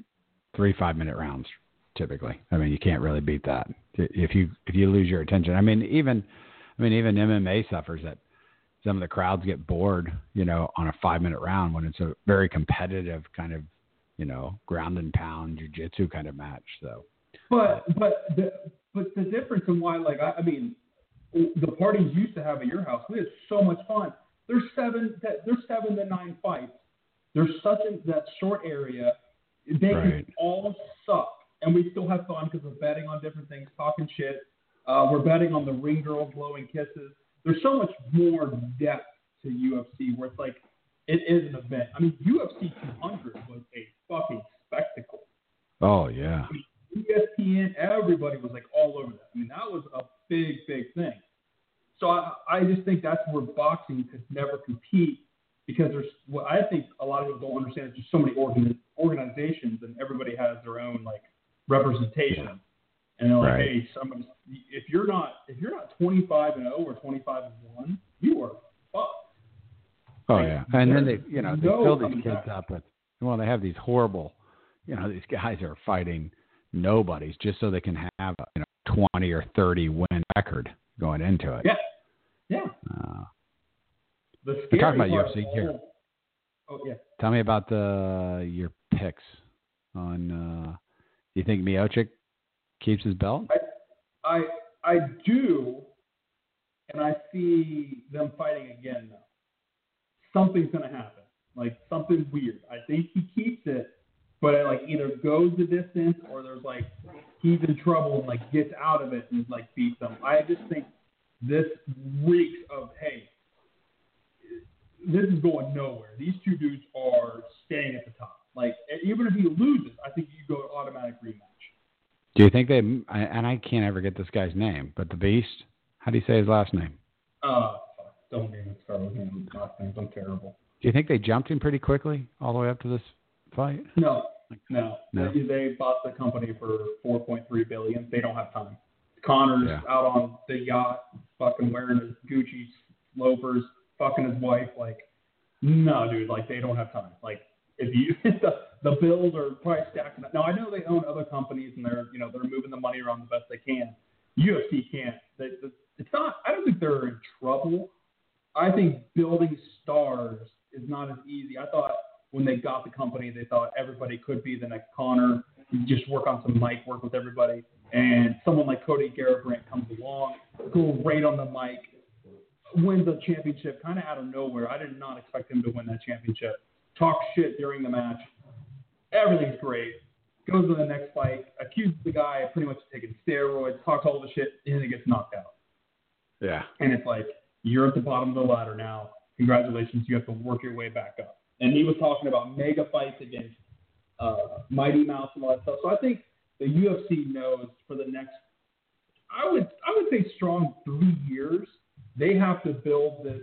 Three five minute rounds typically. I mean you can't really beat that. If you if you lose your attention. I mean even I mean even MMA suffers that some of the crowds get bored, you know, on a five minute round when it's a very competitive kind of, you know, ground and pound jujitsu kind of match. So But but the but the difference in why like I, I mean the parties used to have at your house, we had so much fun. There's seven there's seven to nine fights. There's such a that short area. They Right. can all suck, and we still have fun because we're betting on different things, talking shit. Uh, we're betting on the ring girl blowing kisses. There's so much more depth to UFC where it's like it is an event. I mean, UFC 200 was a fucking spectacle. Oh yeah. E ESPN, everybody was like all over that. I mean, that was a big, big thing. So I, I just think that's where boxing could never compete because there's what I think a lot of people don't understand is just so many organ, organizations and everybody has their own like representation. And they're like, Right. hey, somebody, if you're not if you're not 25 and 0 or 25 and 1, you are fucked. Oh yeah, and then they, you know, they No fill these kids back. up with. Well, they have these horrible, you know, these guys are fighting nobodies just so they can have a you know twenty or thirty win record going into it. Yeah. Yeah. Uh, The We're scary talking about part UFC here. Oh yeah. tell me about the your picks on. uh You think Miocic keeps his belt? I I do, and I see them fighting again now. Something's gonna happen, like something weird. I think he keeps it, but it like either goes the distance or there's like he's in trouble and like gets out of it and like beats them. I just think this reeks of hey, this is going nowhere. These two dudes are staying at the top. Like even if he loses, I think you go to automatic rematch. Do you think they? And I can't ever get this guy's name, but the Beast. How do you say his last name? Uh, don't even start with him. Last names, I'm terrible. Do you think they jumped him pretty quickly all the way up to this fight? No, no. No. They, they bought the company for 4.3 billion. They don't have time. Conor's Yeah. out on the yacht, fucking wearing his Gucci loafers, fucking his wife. Like, no, dude. Like, they don't have time. Like, if you the the bills are probably stacking up. Now I know they own other companies and they're you know they're moving the money around the best they can. UFC can't. They, they- it's not. I don't think they're in trouble. I think building stars is not as easy. I thought when they got the company, they thought everybody could be the next Conor. Just work on some mic work with everybody, and someone like Cody Garbrandt comes along, great on the mic, wins a championship kind of out of nowhere. I did not expect him to win that championship. Talk shit during the match. Everything's great. Goes to the next fight, accuses the guy of pretty much taking steroids, talks all the shit, and he gets knocked out. Yeah. And it's like, you're at the bottom of the ladder now. Congratulations, you have to work your way back up. And he was talking about mega fights against uh, Mighty Mouse and all that stuff. So I think the UFC knows for the next, I would I would say strong three years, they have to build this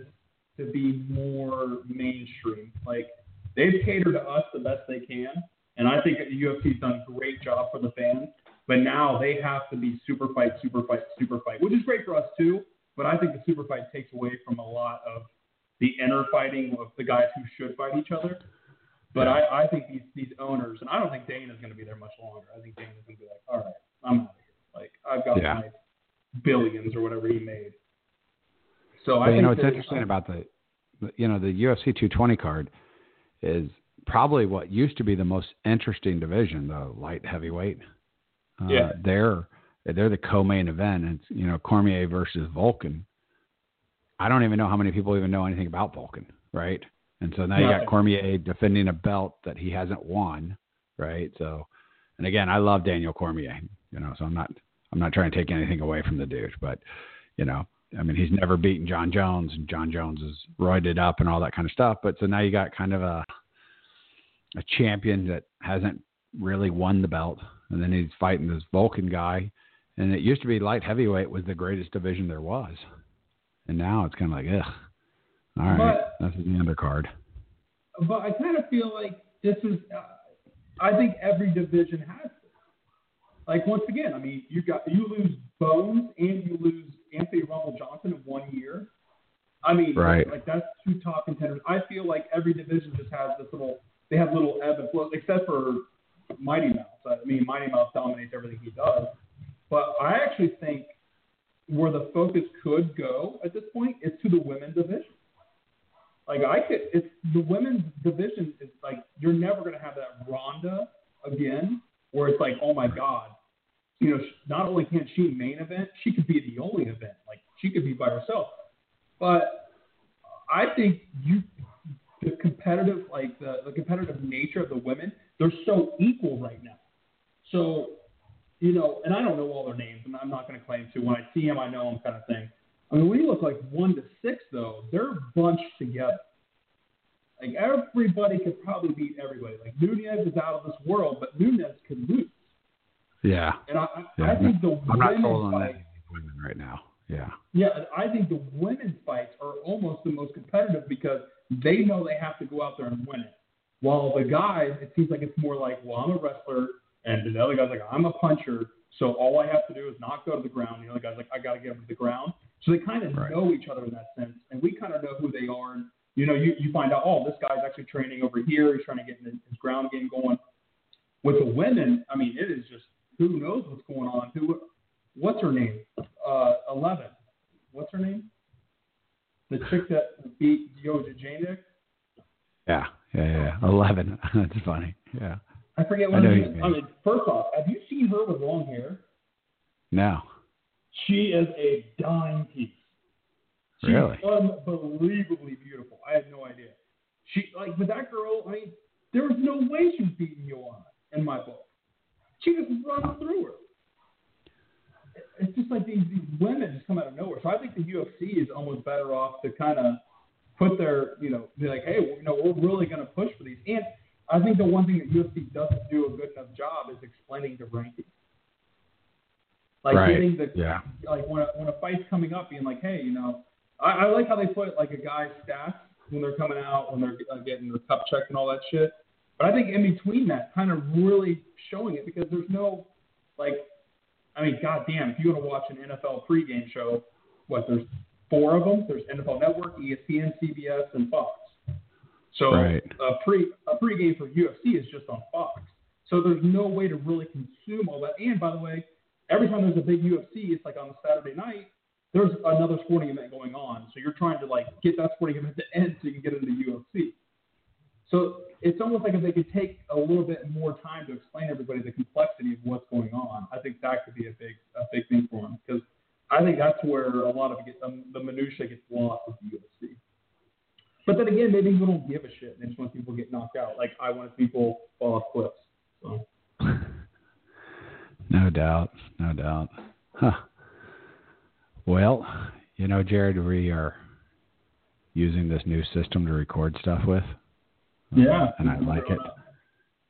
to be more mainstream. Like they've catered to us the best they can, and I think the UFC's done a great job for the fans. But now they have to be super fight, super fight, super fight, which is great for us too. But I think the super fight takes away from a lot of the inner fighting of the guys who should fight each other. But I, I think these these owners, and I don't think Dana's going to be there much longer. I think Dana's going to be like, all right, I'm out of here. Like I've got Yeah. my billions or whatever he made. So I But you think know that- interesting about the, the- you know, the UFC 220 card is probably what used to be the most interesting division, the light heavyweight. Uh, Yeah. They're they're the co-main event, and you know Cormier versus Volkan. I don't even know how many people even know anything about Volkan, right? And so now you got Cormier defending a belt that he hasn't won, right? So, and again, I love Daniel Cormier, you know, so I'm not I'm not trying to take anything away from the dude, but you know, I mean, he's never beaten Jon Jones, and Jon Jones is roided up and all that kind of stuff. But so now you got kind of a a champion that hasn't really won the belt, and then he's fighting this Volkan guy. And it used to be light heavyweight was the greatest division there was, and now it's kind of like, ugh, all right, But- this is the undercard. but I kind of feel like this is. Uh, I think every division has this. Like once again, I mean, you got you lose Bones and you lose Anthony Rumble Johnson in one year. I mean, Right. like that's two top contenders. I feel like every division just has this little. They have little ebb and flow, except for Mighty Mouse. I mean, Mighty Mouse dominates everything he does. But I actually think where the focus could go at this point is to the women's division. Like I could, it's the women's division is like you're never going to have that Ronda again, where it's like, oh my god, you know, not only can't she main event, she could be the only event. Like she could be by herself. But I think you, the competitive, like the, the competitive nature of the women, they're so equal right now. So, you know, and I don't know all their names, and I'm not going to claim to. When I see them, I know them, kind of thing. I mean, when you look like one to six, though, they're bunched together. Like everybody could probably beat everybody. Like Nunes is out of this world, but Nunes could lose. Yeah, And I, I, Yeah, I think the I'm not women's sold on fight, that women right now. Yeah, yeah, I think the women's fights are almost the most competitive because they know they have to go out there and win it. While the guys, it seems like it's more like, well, I'm a wrestler, and the other guy's like, I'm a puncher, so all I have to do is not go to the ground. The other guy's like, I got to get him to the ground. So they kind of Right. know each other in that sense, and we kind of know who they are. And you know, you you find out, oh, this guy's actually training over here. He's trying to get his ground game going. With the women, I mean, it is just who knows what's going on. Who, what's her name? Uh, Eleven. What's her name? The chick that beat Yo Janic. yeah, yeah, yeah. Eleven. That's funny. Yeah. I forget I what know her name is. I mean. mean, first off, have you seen her with long hair? No. She is a dime piece. She's Really? unbelievably beautiful. I had no idea. She like with that girl. I mean, there was no way she was beating Joanna in my book. She just runs through her. It's just like these, these women just come out of nowhere. So I think the UFC is almost better off to kind of put their, you know, be like, hey, you know, we're really going to push for these. And I think the one thing that UFC doesn't do a good enough job is explaining the rankings. Like Right. getting the Yeah. like when a, when a fight's coming up, being like, hey, you know, I, I like how they put like a guy's stats when they're coming out, when they're uh, getting their cup checked and all that shit. But I think in between that, kind of really showing it because there's no like I mean, goddamn, if you want to watch an NFL pregame show, what there's four of them. There's NFL Network, ESPN, CBS, and Fox. So Right. a pre a pregame for UFC is just on Fox. So there's no way to really consume all that. And by the way, every time there's a big UFC, it's like on a Saturday night, there's another sporting event going on. So you're trying to like get that sporting event to end so you can get into UFC. So it's almost like if they could take a little bit more time to explain everybody the complexity of what's going on, I think that could be a big a big thing for them because I think that's where a lot of it gets, um, the minutia gets lost with the UFC. But then again, maybe people don't give a shit. They just want people to get knocked out. Like I want people fall off cliffs. So No doubt, no doubt. Huh. Well, you know, Jared, we are using this new system to record stuff with. Yeah, and I like it.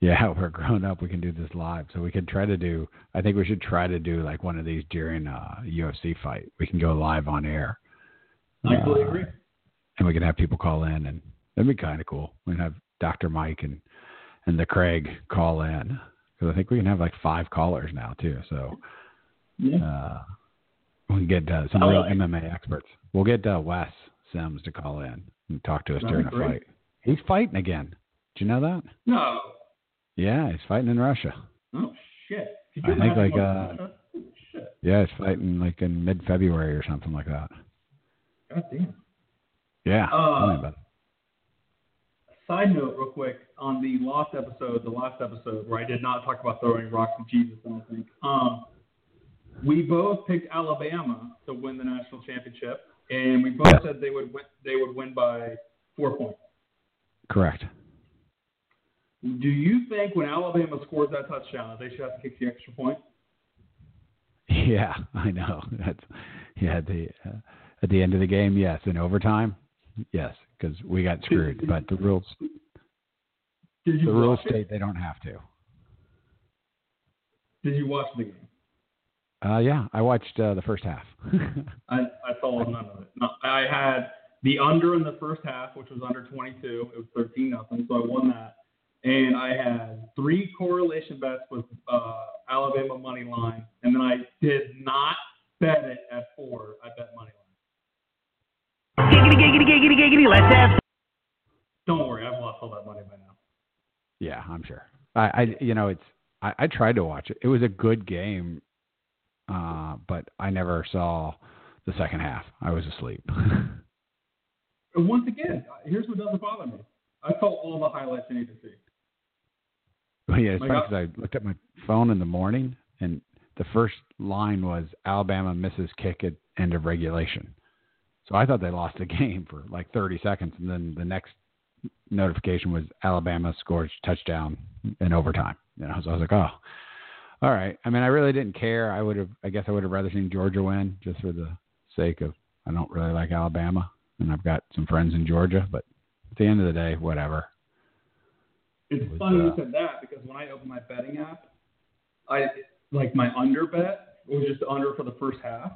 Yeah, we're grown up. We can do this live, so we can try to do. I think we should try to do like one of these during a UFC fight. We can go live on air. I Uh, agree. and we can have people call in, and that'd be kind of cool. We can have Dr. Mike and and the Craig call in because I think we can have like five callers now too. So Yeah. uh, we can get uh, some real like. MMA experts. We'll get uh, Wes Sims to call in and talk to us That'd during a fight. He's fighting again. Did you know that? No. Yeah, he's fighting in Russia. Oh shit. I think, like, uh, shit. Yeah, he's fighting like in mid February or something like that. God damn. Yeah. Uh, tell me about it. Side note, real quick, on the lost episode, the last episode where I did not talk about throwing rocks at Jesus, I don't think. Um, we both picked Alabama to win the national championship, and we both Yeah. said they would win. They would win by four points. Correct. Do you think when Alabama scores that touchdown, they should have to kick the extra point? Yeah, I know. That's yeah. At the uh, at the end of the game, yes. In overtime, yes, because we got screwed. But the rules Did you the rules it? state they don't have to. Did you watch the game? Uh, yeah, I watched uh, the first half. I, I saw none of it. No, I had the under in the first half, which was under 22. It was 13 nothing, so I won that. And I had three correlation bets with uh, Alabama money line, and then I did not bet it at four. I bet money line. Let's have Don't worry, I've lost all that money by now. yeah, I'm sure. I, I you know it's I, I tried to watch it. It was a good game, uh, but I never saw the second half. I was asleep. And once again, here's what doesn't bother me. I saw all the highlights I need to see. Well, yeah, it's Like, funny because I looked at my phone in the morning, and the first line was Alabama misses kick at end of regulation. So I thought they lost the game for like 30 seconds, and then the next notification was Alabama scores touchdown in overtime. You know, so I was like, oh, all right. I mean, I really didn't care. I would have, I guess, I would have rather seen Georgia win just for the sake of I don't really like Alabama, and I've got some friends in Georgia, but at the end of the day, whatever. It's was, funny uh, you said that because when I opened my betting app, I like my under bet was just under for the first half,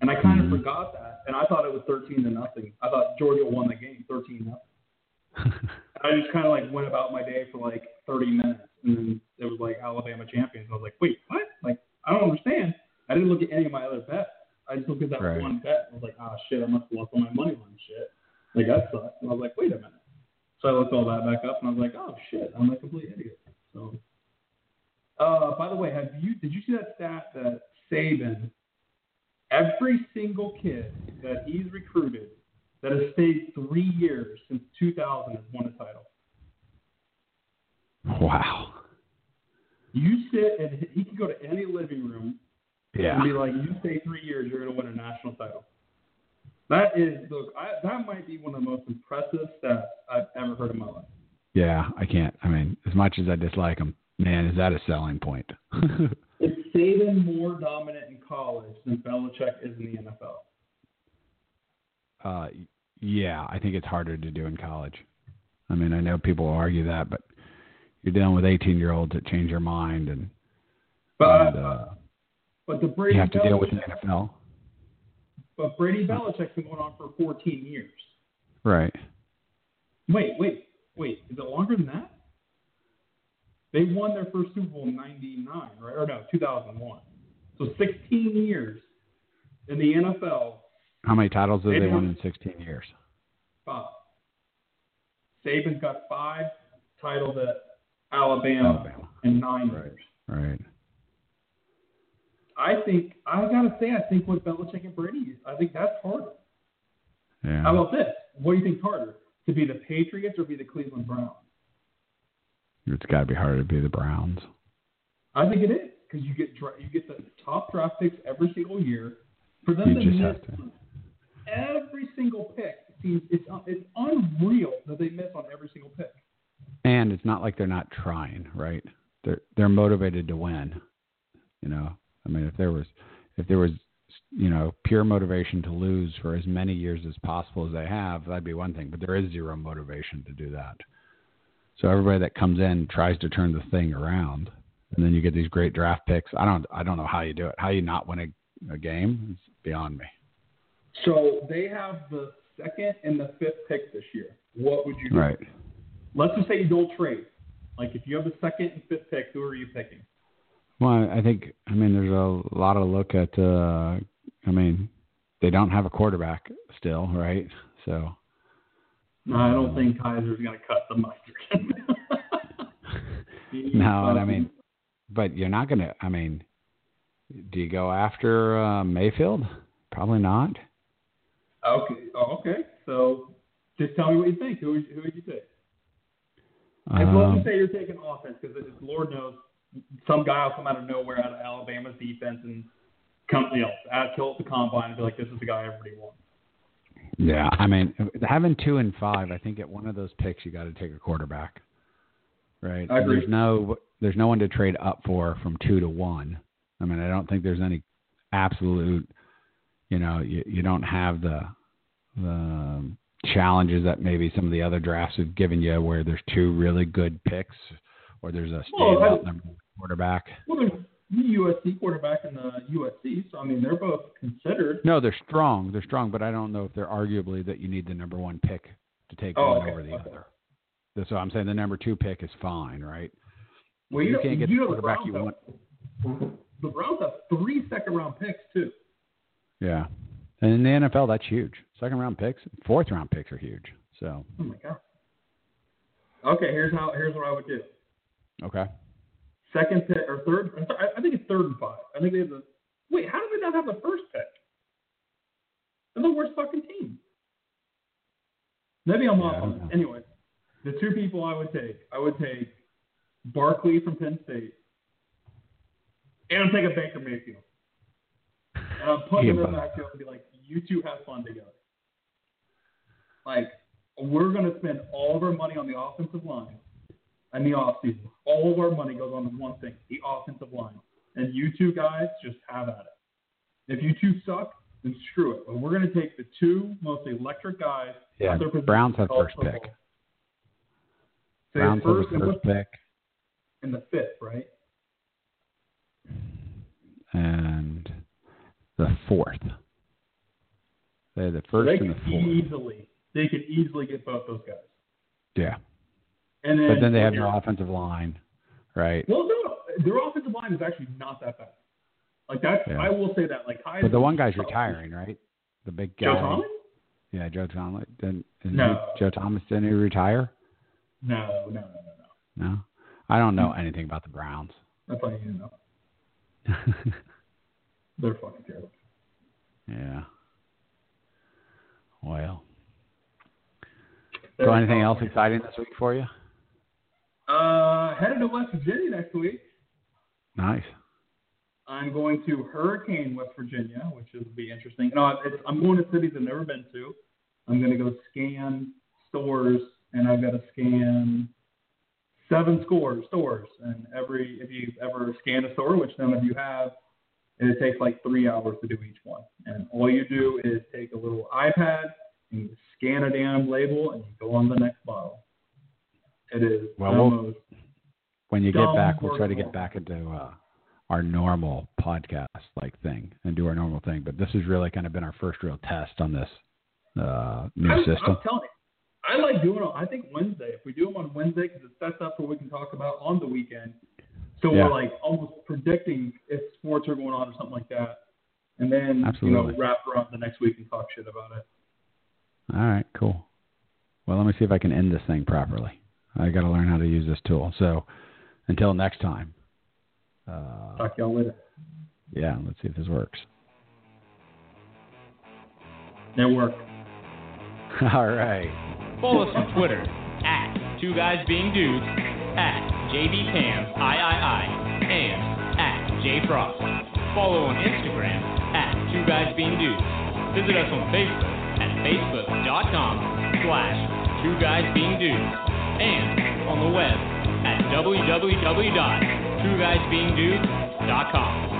and I kind of Mhm. forgot that, and I thought it was thirteen to nothing. I thought Georgia won the game, thirteen nothing. I just kind of like went about my day for like thirty minutes, and then it was like Alabama champions. I was like, wait, what? Like I don't understand. I didn't look at any of my other bets. I just looked at that Right. one bet. I was like, ah, shit, I must have lost all my money on shit. Like that sucks. And I was like, wait a minute. So I looked all that back up, and I was like, oh shit, I'm a complete idiot. So, uh, by the way, have you did you see that stat that Saban, every single kid that he's recruited that has stayed three years since 2000 has won a title. wow. You sit and he can go to any living room Yeah. and be like, you stay three years, you're going to win a national title. That is, look, I, that might be one of the most impressive stats I've ever heard in my life. Yeah, I can't. I mean, as much as I dislike him, man, is that a selling point? Is Saban more dominant in college than Belichick is in the NFL? uh, yeah, I think it's harder to do in college. I mean, I know people argue that, but you're dealing with 18 year olds that change their mind, and, But and uh, but the Brady you have to deal with the NFL. but Brady Belichick's been going on for 14 years. Right. Wait, wait, wait. Is it longer than that? They won their first Super Bowl in '99, right? Or no, 2001. So 16 years in the NFL. How many titles have Maybe they won in 16 years? Five. Saban's got five titles at Alabama, Alabama. in nine Right. years. Right. I think I gotta say I think with Belichick and Brady, I think that's harder. Yeah. How about this? What do you think's harder? To be the Patriots or be the Cleveland Browns? It's got to be harder to be the Browns. I think it is because you get you get the top draft picks every single year. For them You to just miss have to. every single pick seems it's it's unreal that they miss on every single pick. And it's not like they're not trying, right? They're they're motivated to win. You know, I mean, if there was if there was you know pure motivation to lose for as many years as possible as they have, that'd be one thing. But there is zero motivation to do that. So everybody that comes in tries to turn the thing around, and then you get these great draft picks. I don't I don't know how you do it. How you not win a, a game is beyond me. So they have the second and the fifth pick this year. What would you do? Right. Let's just say you don't trade. Like if you have the second and fifth pick, who are you picking? Well, I think I mean there's a lot of look at. Uh, I mean, they don't have a quarterback still, right? So No, I don't think Kizer's going to cut the mustard. no, and I mean, but you're not gonna. I mean, do you go after uh, Mayfield? Probably not. okay, oh, okay. So just tell me what you think. Who would, who would you take? Let's Um, just say you're taking offense because Lord knows some guy will come out of nowhere out of Alabama's defense and come, you know, out kill at the combine and be like, this is the guy everybody wants. yeah, I mean, having two and five, I think at one of those picks you got to take a quarterback, right? I agree. There's no there's no one to trade up for from two to one. I mean, I don't think there's any absolute, you know, you, you don't have the the challenges that maybe some of the other drafts have given you, where there's two really good picks, or there's a Well, standout I- number quarterback. Well, the USC quarterback and the USC, so I mean they're both considered. No, they're strong. They're strong, but I don't know if they're arguably that you need the number one pick to take Oh, one okay, over the okay. other. That's what I'm saying. The number two pick is fine, right? Well, You know- can't get you the quarterback you Browns want. have- The Browns have three second round picks too. Yeah. And in the NFL, that's huge. Second round picks, fourth round picks are huge. So, Oh my god. Okay, here's how. Here's what I would do. okay. Second pick or third? I- think it's third and five. I think they have the. Wait, how do they not have the first pick? They're the worst fucking team. Maybe I'm Yeah, off on this. Anyway, the two people I would take, I would take Barkley from Penn State, and I'm taking Baker Mayfield. And I'm putting Yeah, them in the but- backfield and be like, you two have fun together. Like, we're going to spend all of our money on the offensive line in the offseason. All of our money goes on to one thing, the offensive line. And you two guys just have at it. If you two suck, then screw it. But we're going to take the two most electric guys. Yeah, Browns have first football. pick. Say Browns have first and first pick, in the fifth, right? and the fourth. They have the So first they and the fourth. easily, they could easily get both those guys. Yeah. And then, But then they have no offensive line, right? Well, no, their offensive line is actually not that bad. Like that's, Yeah. I will say that. Like Kizer, But the one guy's retiring, right? The big guy. Joe Thomas? Yeah, Joe Thomas. Didn't, didn't No. he, Joe Thomas didn't he retire? No, no, no, no, no. No. I don't know hmm. anything about the Browns. That's all you know. They're fucking terrible. yeah. Well. They're So anything else exciting this week for you? Uh, headed to West Virginia next week. Nice. I'm going to Hurricane, West Virginia, which will be interesting. No, it's, I'm going to cities I've never been to. I'm going to go scan stores, and I've got to scan seven scores stores. And every if you've ever scanned a store, which none of you have, it takes like three hours to do each one. And all you do is take a little iPad and you scan a damn label, and you go on the next bottle. It is Well, we'll- When you get back, we'll try to get back into uh, our normal podcast like thing and do our normal thing. But this has really kind of been our first real test on this uh, new I'm, system. I'm telling you, I like doing it. I think Wednesday. If we do them on Wednesday, because it sets up for what we can talk about on the weekend. So Yeah. we're like almost predicting if sports sports are going on or something like that, and then Absolutely. you know wrap around the next week and talk shit about it. All right, cool. Well, let me see if I can end this thing properly. I got to learn how to use this tool. So, until next time. Uh, Talk to y'all later. yeah, let's see if this works. Network. All right. Follow us on Twitter at Two Guys Being Dudes, at JBCam III, and at JFrost. Follow on Instagram at Two Guys Being Dudes. Visit us on Facebook at facebook.com slash Two Guys Being Dudes and on the web at www.twoguysbeingdudes.com.